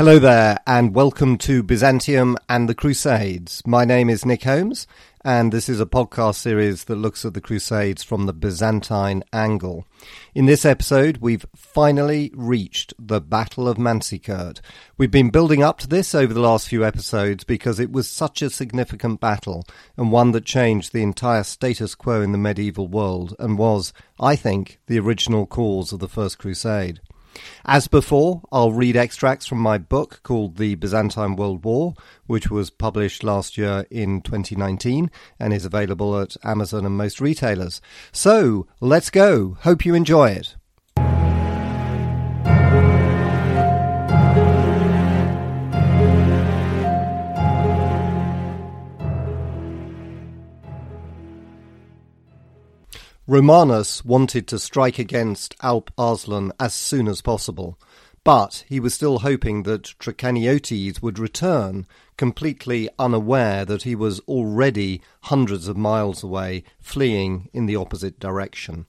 Hello there, and welcome to Byzantium and the Crusades. My name is Nick Holmes, and this is a podcast series that looks at the Crusades from the Byzantine angle. In this episode, we've finally reached the Battle of Manzikert. We've been building up to this over the last few episodes because it was such a significant battle and one that changed the entire status quo in the medieval world and was, I think, the original cause of the First Crusade. As before, I'll read extracts from my book called The Byzantine World War, which was published last year in 2019 and is available at Amazon and most retailers. So, let's go. Hope you enjoy it. Romanus wanted to strike against Alp Arslan as soon as possible, but he was still hoping that Trichoniotes would return, completely unaware that he was already hundreds of miles away, fleeing in the opposite direction.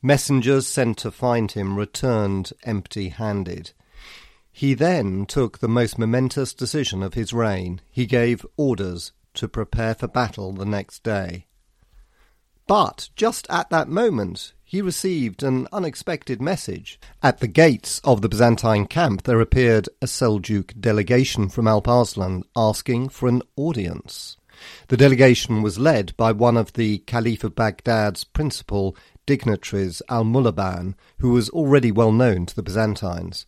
Messengers sent to find him returned empty handed. He then took the most momentous decision of his reign. He gave orders to prepare for battle the next day. But just at that moment, he received an unexpected message. At the gates of the Byzantine camp, there appeared a Seljuk delegation from Alp Arslan asking for an audience. The delegation was led by one of the Caliph of Baghdad's principal dignitaries, Al Mulaban, who was already well known to the Byzantines.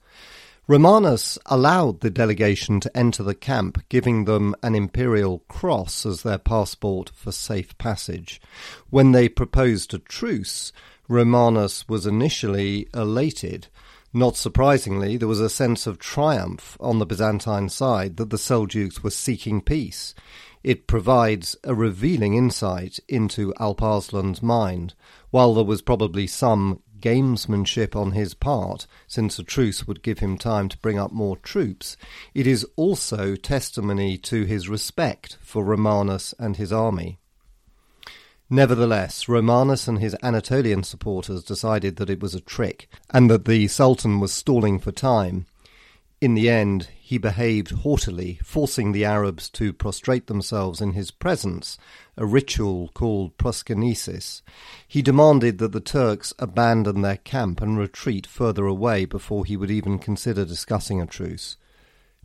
Romanus allowed the delegation to enter the camp, giving them an imperial cross as their passport for safe passage. When they proposed a truce, Romanus was initially elated. Not surprisingly, there was a sense of triumph on the Byzantine side that the Seljuks were seeking peace. It provides a revealing insight into Alp Arslan's mind. While there was probably some gamesmanship on his part, since a truce would give him time to bring up more troops, it is also testimony to his respect for Romanus and his army. Nevertheless, Romanus and his Anatolian supporters decided that it was a trick, and that the Sultan was stalling for time. In the end, he behaved haughtily, forcing the Arabs to prostrate themselves in his presence, a ritual called proskynesis. He demanded that the Turks abandon their camp and retreat further away before he would even consider discussing a truce.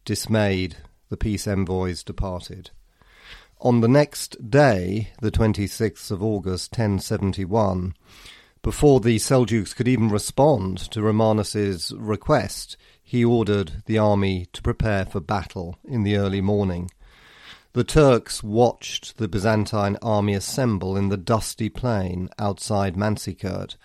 Dismayed, the peace envoys departed. On the next day, the 26th of August 1071, before the Seljuks could even respond to Romanus's request, he ordered the army to prepare for battle in the early morning. The Turks watched the Byzantine army assemble in the dusty plain outside Manzikert.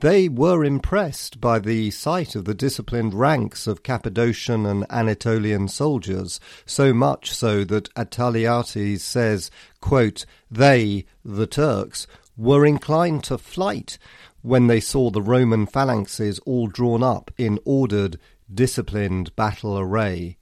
They were impressed by the sight of the disciplined ranks of Cappadocian and Anatolian soldiers, so much so that Attaliates says, quote, They, the Turks, were inclined to flight when they saw the Roman phalanxes all drawn up in ordered disciplined battle array.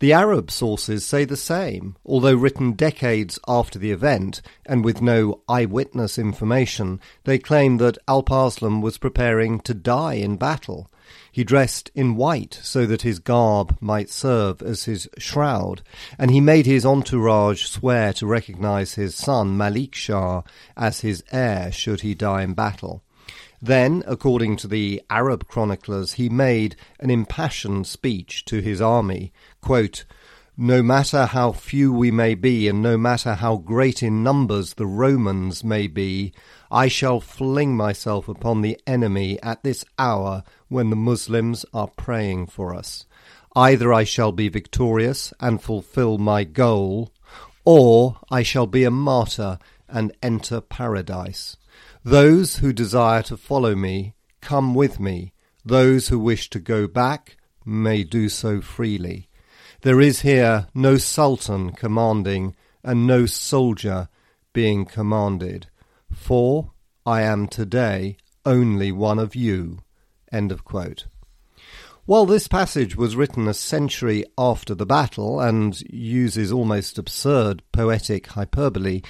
The Arab sources say the same, although written decades after the event and with no eyewitness information, they claim that Alp Arslan was preparing to die in battle. He dressed in white so that his garb might serve as his shroud, and he made his entourage swear to recognize his son Malik Shah as his heir should he die in battle. Then, according to the Arab chroniclers, he made an impassioned speech to his army. Quote, no matter how few we may be, and no matter how great in numbers the Romans may be, I shall fling myself upon the enemy at this hour when the Muslims are praying for us. Either I shall be victorious and fulfill my goal, or I shall be a martyr and enter paradise. Those who desire to follow me, come with me. Those who wish to go back may do so freely. There is here no sultan commanding, and no soldier being commanded. For I am today only one of you. End of quote. While this passage was written a century after the battle and uses almost absurd poetic hyperbole,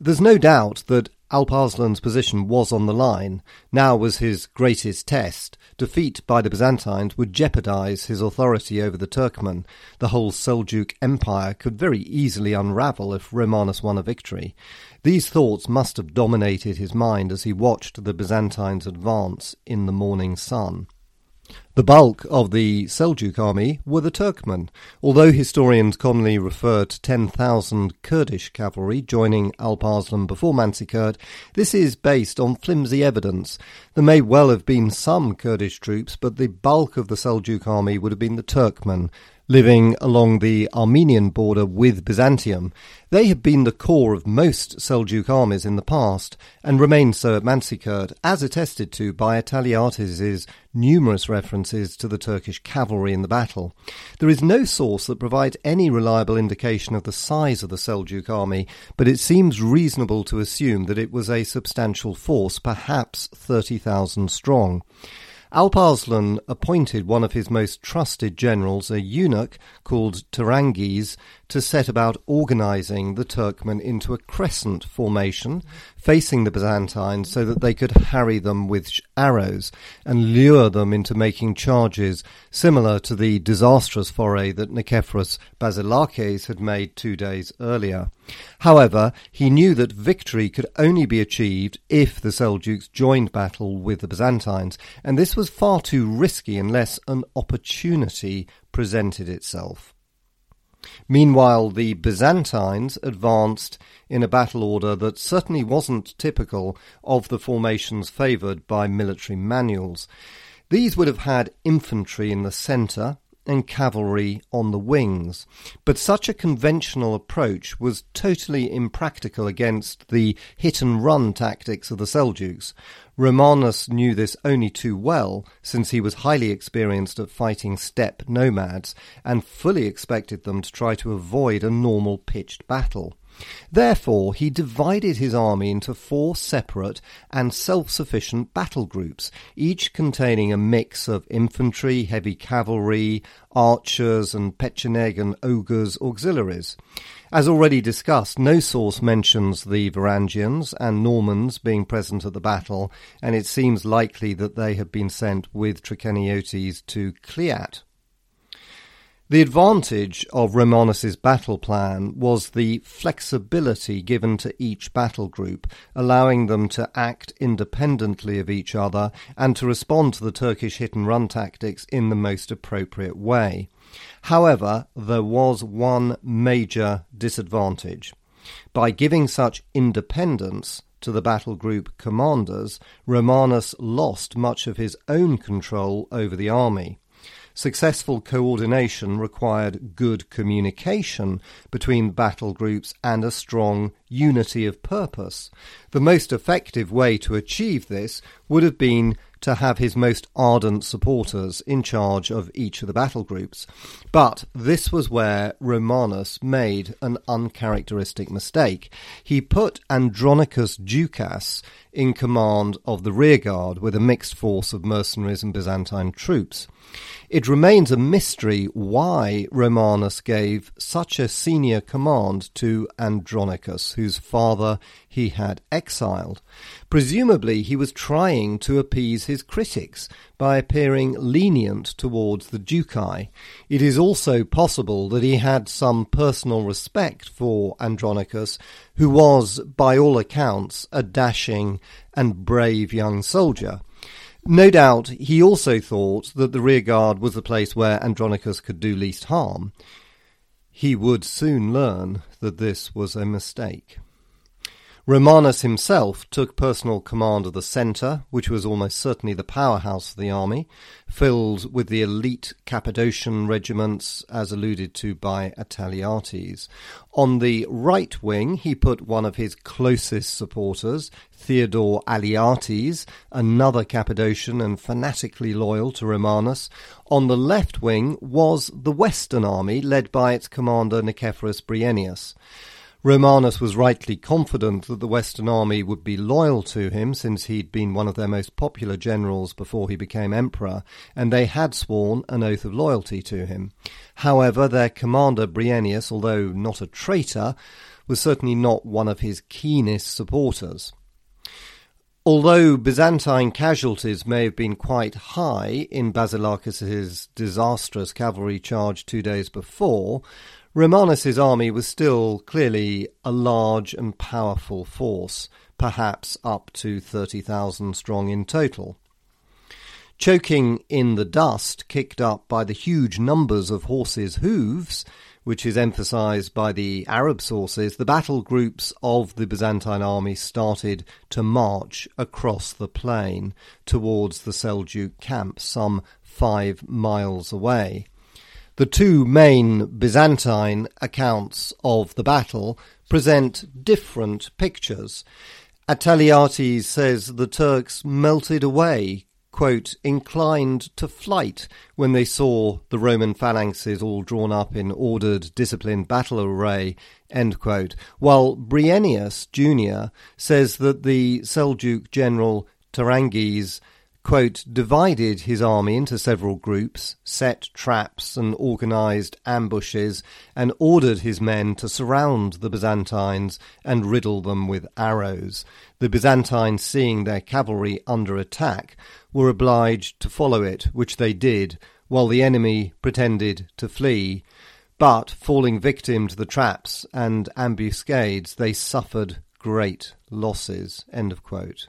there's no doubt that Alp Arslan's position was on the line. Now was his greatest test. Defeat by the Byzantines would jeopardize his authority over the Turkmen. The whole Seljuk Empire could very easily unravel if Romanus won a victory. These thoughts must have dominated his mind as he watched the Byzantines advance in the morning sun. The bulk of the Seljuk army were the Turkmen, although historians commonly refer to 10,000 Kurdish cavalry joining Alp Arslan before Manzikert. This is based on flimsy evidence. There may well have been some Kurdish troops, but the bulk of the Seljuk army would have been the Turkmen, living along the Armenian border with Byzantium. They had been the core of most Seljuk armies in the past, and remained so at Manzikert, as attested to by Attaliates' numerous references to the Turkish cavalry in the battle. There is no source that provides any reliable indication of the size of the Seljuk army, but it seems reasonable to assume that it was a substantial force, perhaps 30,000 strong. Alp Arslan appointed one of his most trusted generals, a eunuch called Tirangiz, to set about organizing the Turkmen into a crescent formation facing the Byzantines so that they could harry them with arrows and lure them into making charges similar to the disastrous foray that Nicephorus Basilakes had made two days earlier. However, he knew that victory could only be achieved if the Seljuks joined battle with the Byzantines, and this was far too risky unless an opportunity presented itself. Meanwhile, the Byzantines advanced in a battle order that certainly wasn't typical of the formations favoured by military manuals. These would have had infantry in the centre and cavalry on the wings. But such a conventional approach was totally impractical against the hit and run tactics of the Seljuks. Romanus knew this only too well, since he was highly experienced at fighting steppe nomads, and fully expected them to try to avoid a normal pitched battle. Therefore, he divided his army into four separate and self-sufficient battle groups, each containing a mix of infantry, heavy cavalry, archers, and Pecheneg and Oghuz auxiliaries. As already discussed, no source mentions the Varangians and Normans being present at the battle, and it seems likely that they had been sent with Tricheniotes to Khliat. The advantage of Romanus's battle plan was the flexibility given to each battle group, allowing them to act independently of each other and to respond to the Turkish hit and run tactics in the most appropriate way. However, there was one major disadvantage. By giving such independence to the battle group commanders, Romanus lost much of his own control over the army. Successful coordination required good communication between battle groups and a strong unity of purpose. The most effective way to achieve this would have been to have his most ardent supporters in charge of each of the battle groups. But this was where Romanus made an uncharacteristic mistake. He put Andronicus Ducas in command of the rearguard with a mixed force of mercenaries and Byzantine troops. It remains a mystery why Romanus gave such a senior command to Andronicus, whose father he had exiled. Presumably, he was trying to appease his critics by appearing lenient towards the Duci. It is also possible that he had some personal respect for Andronicus, who was, by all accounts, a dashing and brave young soldier. No doubt he also thought that the rearguard was the place where Andronicus could do least harm. He would soon learn that this was a mistake. Romanus himself took personal command of the centre, which was almost certainly the powerhouse of the army, filled with the elite Cappadocian regiments, as alluded to by Attaliates. On the right wing, he put one of his closest supporters, Theodore Aliates, another Cappadocian and fanatically loyal to Romanus. On the left wing was the Western army, led by its commander Nicephorus Bryennius. Romanus was rightly confident that the Western army would be loyal to him since he'd been one of their most popular generals before he became emperor, and they had sworn an oath of loyalty to him. However, their commander Bryennius, although not a traitor, was certainly not one of his keenest supporters. Although Byzantine casualties may have been quite high in Basilakes's disastrous cavalry charge two days before, Romanus's army was still clearly a large and powerful force, perhaps up to 30,000 strong in total. Choking in the dust kicked up by the huge numbers of horses' hooves, which is emphasized by the Arab sources, the battle groups of the Byzantine army started to march across the plain towards the Seljuk camp, some five miles away. The two main Byzantine accounts of the battle present different pictures. Attaliates says the Turks melted away, quote, inclined to flight when they saw the Roman phalanxes all drawn up in ordered, disciplined battle array, end quote, while Bryennius Jr. says that the Seljuk general Tiranges quote, divided his army into several groups, set traps and organized ambushes, and ordered his men to surround the Byzantines and riddle them with arrows. The Byzantines, seeing their cavalry under attack, were obliged to follow it, which they did, while the enemy pretended to flee. But, falling victim to the traps and ambuscades, they suffered great losses. End of quote.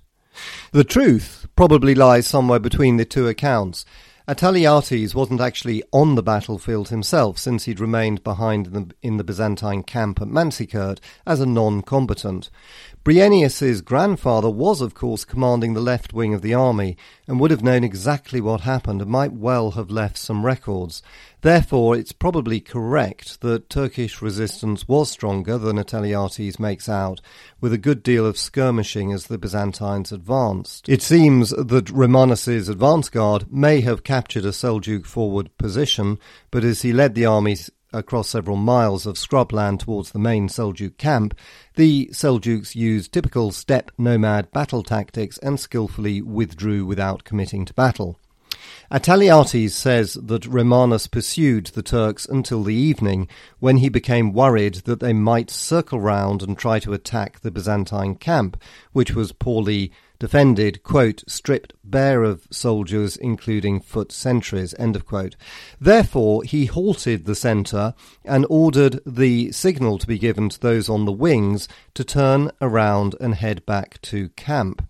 The truth probably lies somewhere between the two accounts. Attaliates wasn't actually on the battlefield himself, since he'd remained behind in the, in the Byzantine camp at Manzikert as a non-combatant. Bryennius's grandfather was, of course, commanding the left wing of the army, and would have known exactly what happened and might well have left some records. Therefore, it's probably correct that Turkish resistance was stronger than Attaliates makes out, with a good deal of skirmishing as the Byzantines advanced. It seems that Romanus's advance guard may have captured a Seljuk forward position, but as he led the armies across several miles of scrubland towards the main Seljuk camp, the Seljuks used typical steppe nomad battle tactics and skillfully withdrew without committing to battle. Attaliates says that Romanus pursued the Turks until the evening, when he became worried that they might circle round and try to attack the Byzantine camp, which was poorly defended, quote, stripped bare of soldiers, including foot sentries, end of quote. Therefore, he halted the centre and ordered the signal to be given to those on the wings to turn around and head back to camp.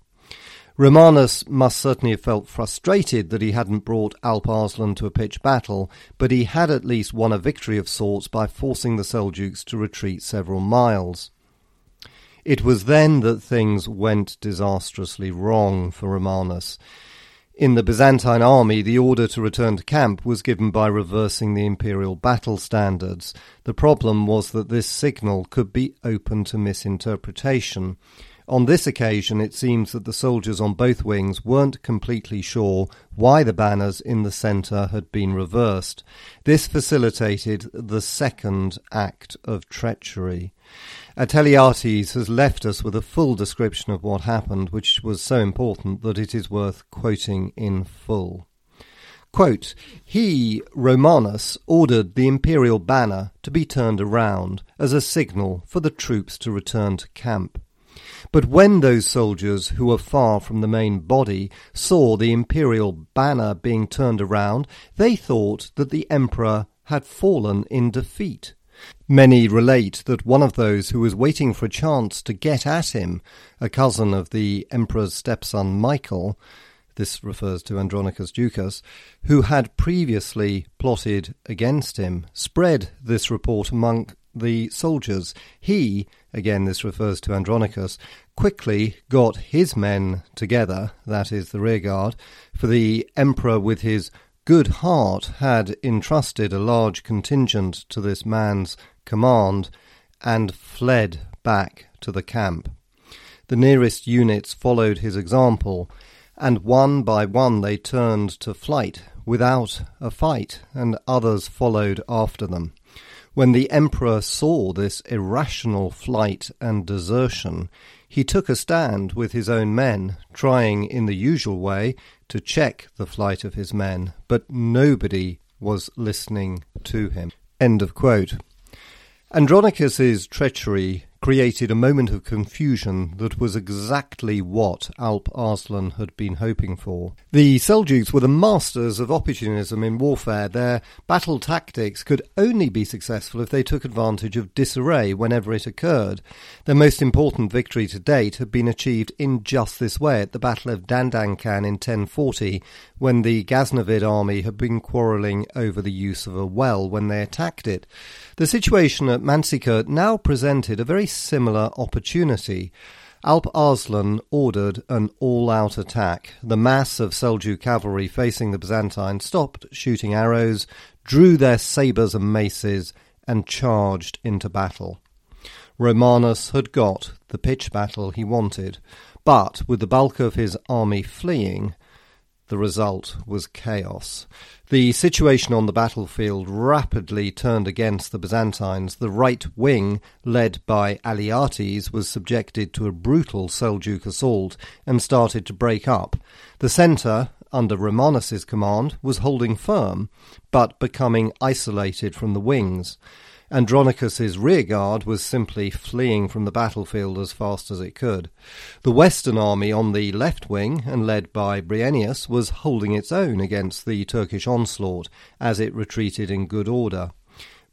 Romanus must certainly have felt frustrated that he hadn't brought Alp Arslan to a pitched battle, but he had at least won a victory of sorts by forcing the Seljuks to retreat several miles. It was then that things went disastrously wrong for Romanus. In the Byzantine army, the order to return to camp was given by reversing the imperial battle standards. The problem was that this signal could be open to misinterpretation. On this occasion, it seems that the soldiers on both wings weren't completely sure why the banners in the centre had been reversed. This facilitated the second act of treachery. Attaliates has left us with a full description of what happened, which was so important that it is worth quoting in full. Quote, he, Romanus, ordered the imperial banner to be turned around as a signal for the troops to return to camp. But when those soldiers who were far from the main body saw the imperial banner being turned around, they thought that the emperor had fallen in defeat. Many relate that one of those who was waiting for a chance to get at him, a cousin of the emperor's stepson Michael, this refers to Andronicus Ducas, who had previously plotted against him, spread this report among the soldiers. He, again this refers to Andronicus, quickly got his men together, that is the rearguard, for the emperor with his good heart had entrusted a large contingent to this man's command and fled back to the camp. The nearest units followed his example, and one by one they turned to flight without a fight, and others followed after them. When the emperor saw this irrational flight and desertion, he took a stand with his own men, trying in the usual way to check the flight of his men, but nobody was listening to him. End of quote. Andronicus's treachery created a moment of confusion that was exactly what Alp Arslan had been hoping for. The Seljuks were the masters of opportunism in warfare. Their battle tactics could only be successful if they took advantage of disarray whenever it occurred. Their most important victory to date had been achieved in just this way at the Battle of Dandankan in 1040, when the Ghaznavid army had been quarrelling over the use of a well when they attacked it. The situation at Manzikert now presented a very similar opportunity. Alp Arslan ordered an all-out attack. The mass of Seljuk cavalry facing the Byzantines stopped shooting arrows, drew their sabres and maces, and charged into battle. Romanus had got the pitch battle he wanted, but with the bulk of his army fleeing, the result was chaos. The situation on the battlefield rapidly turned against the Byzantines. The right wing, led by Aleates, was subjected to a brutal Seljuk assault and started to break up. The centre, under Romanus's command, was holding firm, but becoming isolated from the wings. Andronicus's rearguard was simply fleeing from the battlefield as fast as it could. The Western army on the left wing, and led by Bryennius, was holding its own against the Turkish onslaught as it retreated in good order.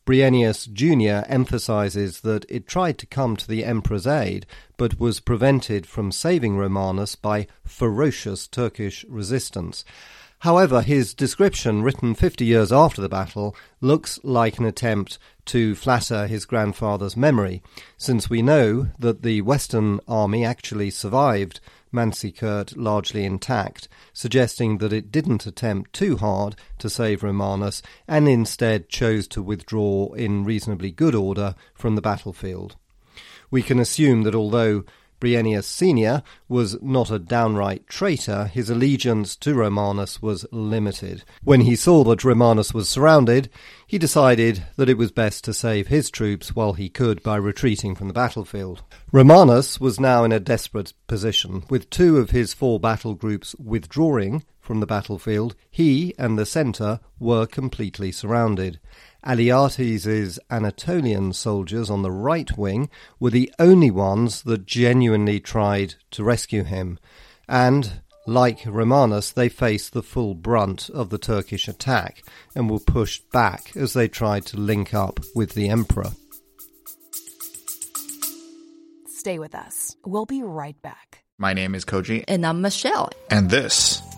Bryennius Jr. emphasizes that it tried to come to the emperor's aid, but was prevented from saving Romanus by ferocious Turkish resistance. However, his description, written 50 years after the battle, looks like an attempt to flatter his grandfather's memory, since we know that the Western army actually survived Manzikert largely intact, suggesting that it didn't attempt too hard to save Romanus and instead chose to withdraw in reasonably good order from the battlefield. We can assume that although Bryennius Sr. was not a downright traitor, his allegiance to Romanus was limited. When he saw that Romanus was surrounded, he decided that it was best to save his troops while he could by retreating from the battlefield. Romanus was now in a desperate position. With two of his four battle groups withdrawing from the battlefield, he and the centre were completely surrounded. Aleates' Anatolian soldiers on the right wing were the only ones that genuinely tried to rescue him, and, like Romanus, they faced the full brunt of the Turkish attack and were pushed back as they tried to link up with the emperor. Stay with us. We'll be right back. My name is Koji. And I'm Michelle. And this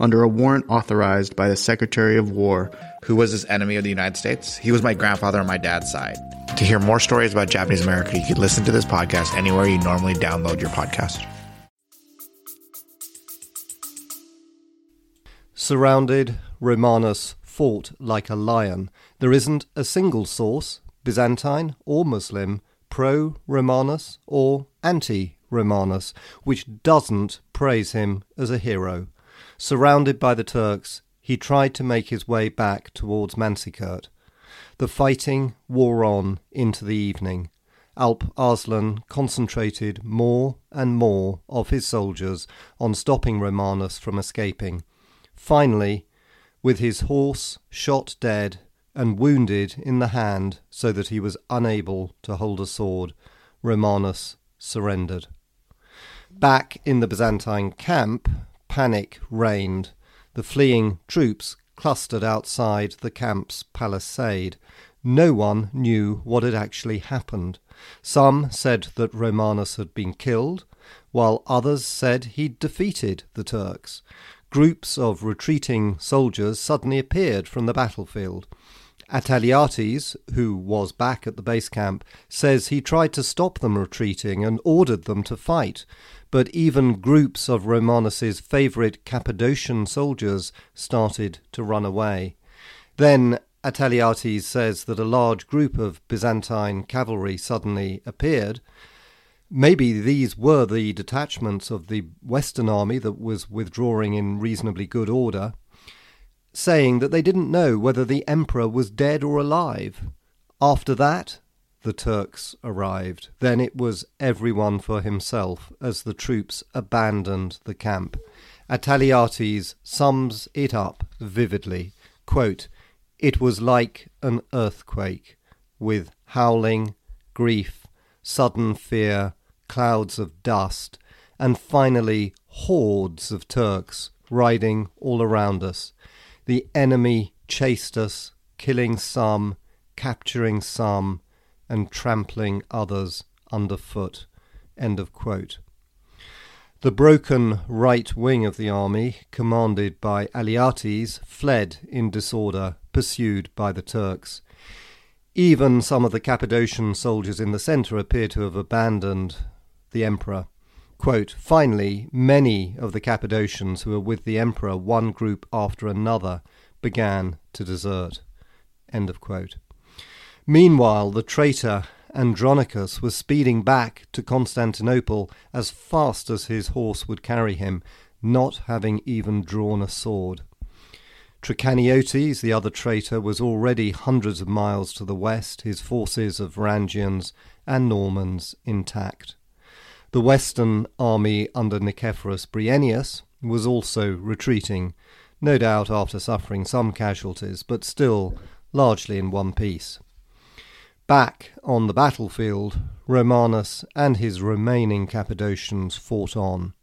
under a warrant authorized by the Secretary of War. Who was his enemy of the United States? He was my grandfather on my dad's side. To hear more stories about Japanese America, you can listen to this podcast anywhere you normally download your podcast. Surrounded, Romanus fought like a lion. There isn't a single source, Byzantine or Muslim, pro Romanus or anti Romanus, which doesn't praise him as a hero. Surrounded by the Turks, he tried to make his way back towards Manzikert. The fighting wore on into the evening. Alp Arslan concentrated more and more of his soldiers on stopping Romanus from escaping. Finally, with his horse shot dead and wounded in the hand so that he was unable to hold a sword, Romanus surrendered. Back in the Byzantine camp, Panic reigned. The fleeing troops clustered outside the camp's palisade. No one knew what had actually happened. Some said that Romanus had been killed, while others said he'd defeated the Turks. Groups of retreating soldiers suddenly appeared from the battlefield. Attaliates, who was back at the base camp, says he tried to stop them retreating and ordered them to fight, but even groups of Romanus's favourite Cappadocian soldiers started to run away. Then Attaliates says that a large group of Byzantine cavalry suddenly appeared. Maybe these were the detachments of the Western army that was withdrawing in reasonably good order, saying that they didn't know whether the emperor was dead or alive. After that, the Turks arrived. Then it was everyone for himself as the troops abandoned the camp. Attaliates sums it up vividly. Quote, it was like an earthquake, with howling, grief, sudden fear, clouds of dust, and finally hordes of Turks riding all around us. The enemy chased us, killing some, capturing some, and trampling others underfoot. End of quote. The broken right wing of the army, commanded by Aliates, fled in disorder, pursued by the Turks. Even some of the Cappadocian soldiers in the centre appear to have abandoned the emperor. Quote, Finally, many of the Cappadocians who were with the emperor, one group after another, began to desert. Meanwhile, the traitor Andronicus was speeding back to Constantinople as fast as his horse would carry him, not having even drawn a sword. Trichoniotes, the other traitor, was already hundreds of miles to the west, his forces of Varangians and Normans intact. The western army under Nicephorus Bryennius was also retreating, no doubt after suffering some casualties, but still largely in one piece. Back on the battlefield, Romanus and his remaining Cappadocians fought on.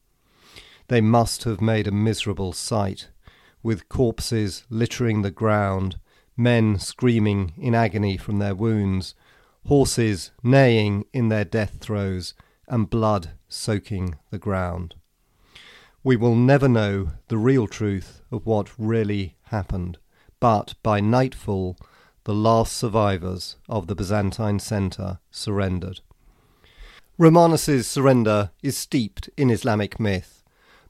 They must have made a miserable sight, with corpses littering the ground, men screaming in agony from their wounds, horses neighing in their death throes, and blood soaking the ground. We will never know the real truth of what really happened, but by nightfall the last survivors of the Byzantine centre surrendered. Romanus's surrender is steeped in Islamic myth.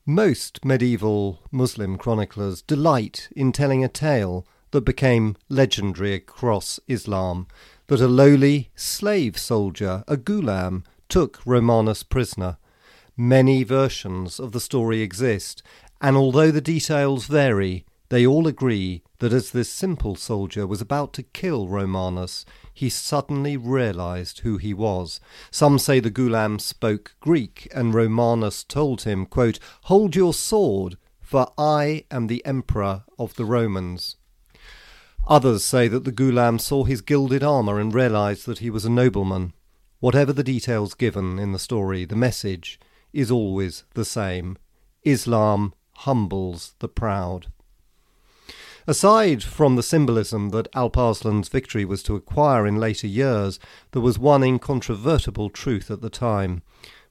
Most medieval Muslim chroniclers delight in telling a tale that became legendary across Islam that a lowly slave soldier, a ghulam, took Romanus prisoner. Many versions of the story exist, and although the details vary, they all agree that as this simple soldier was about to kill Romanus, he suddenly realized who he was. Some say the Ghulam spoke Greek, and Romanus told him, quote, Hold your sword, for I am the emperor of the Romans. Others say that the Ghulam saw his gilded armour and realized that he was a nobleman. Whatever the details given in the story, the message is always the same. Islam humbles the proud. Aside from the symbolism that Alp Arslan's victory was to acquire in later years, there was one incontrovertible truth at the time.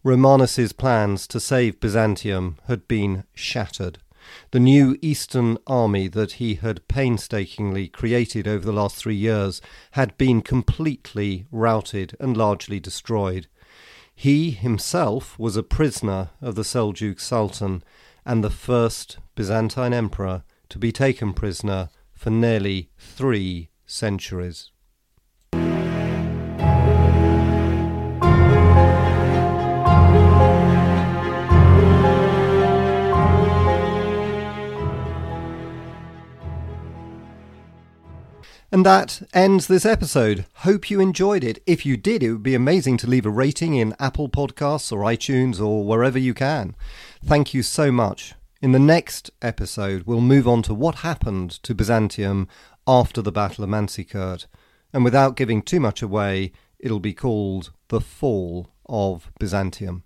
Romanus's plans to save Byzantium had been shattered. The new Eastern army that he had painstakingly created over the last three years had been completely routed and largely destroyed. He himself was a prisoner of the Seljuk Sultan and the first Byzantine emperor to be taken prisoner for nearly three centuries. And that ends this episode. Hope you enjoyed it. If you did, it would be amazing to leave a rating in Apple Podcasts or iTunes or wherever you can. Thank you so much. In the next episode, we'll move on to what happened to Byzantium after the Battle of Manzikert. And without giving too much away, it'll be called The Fall of Byzantium.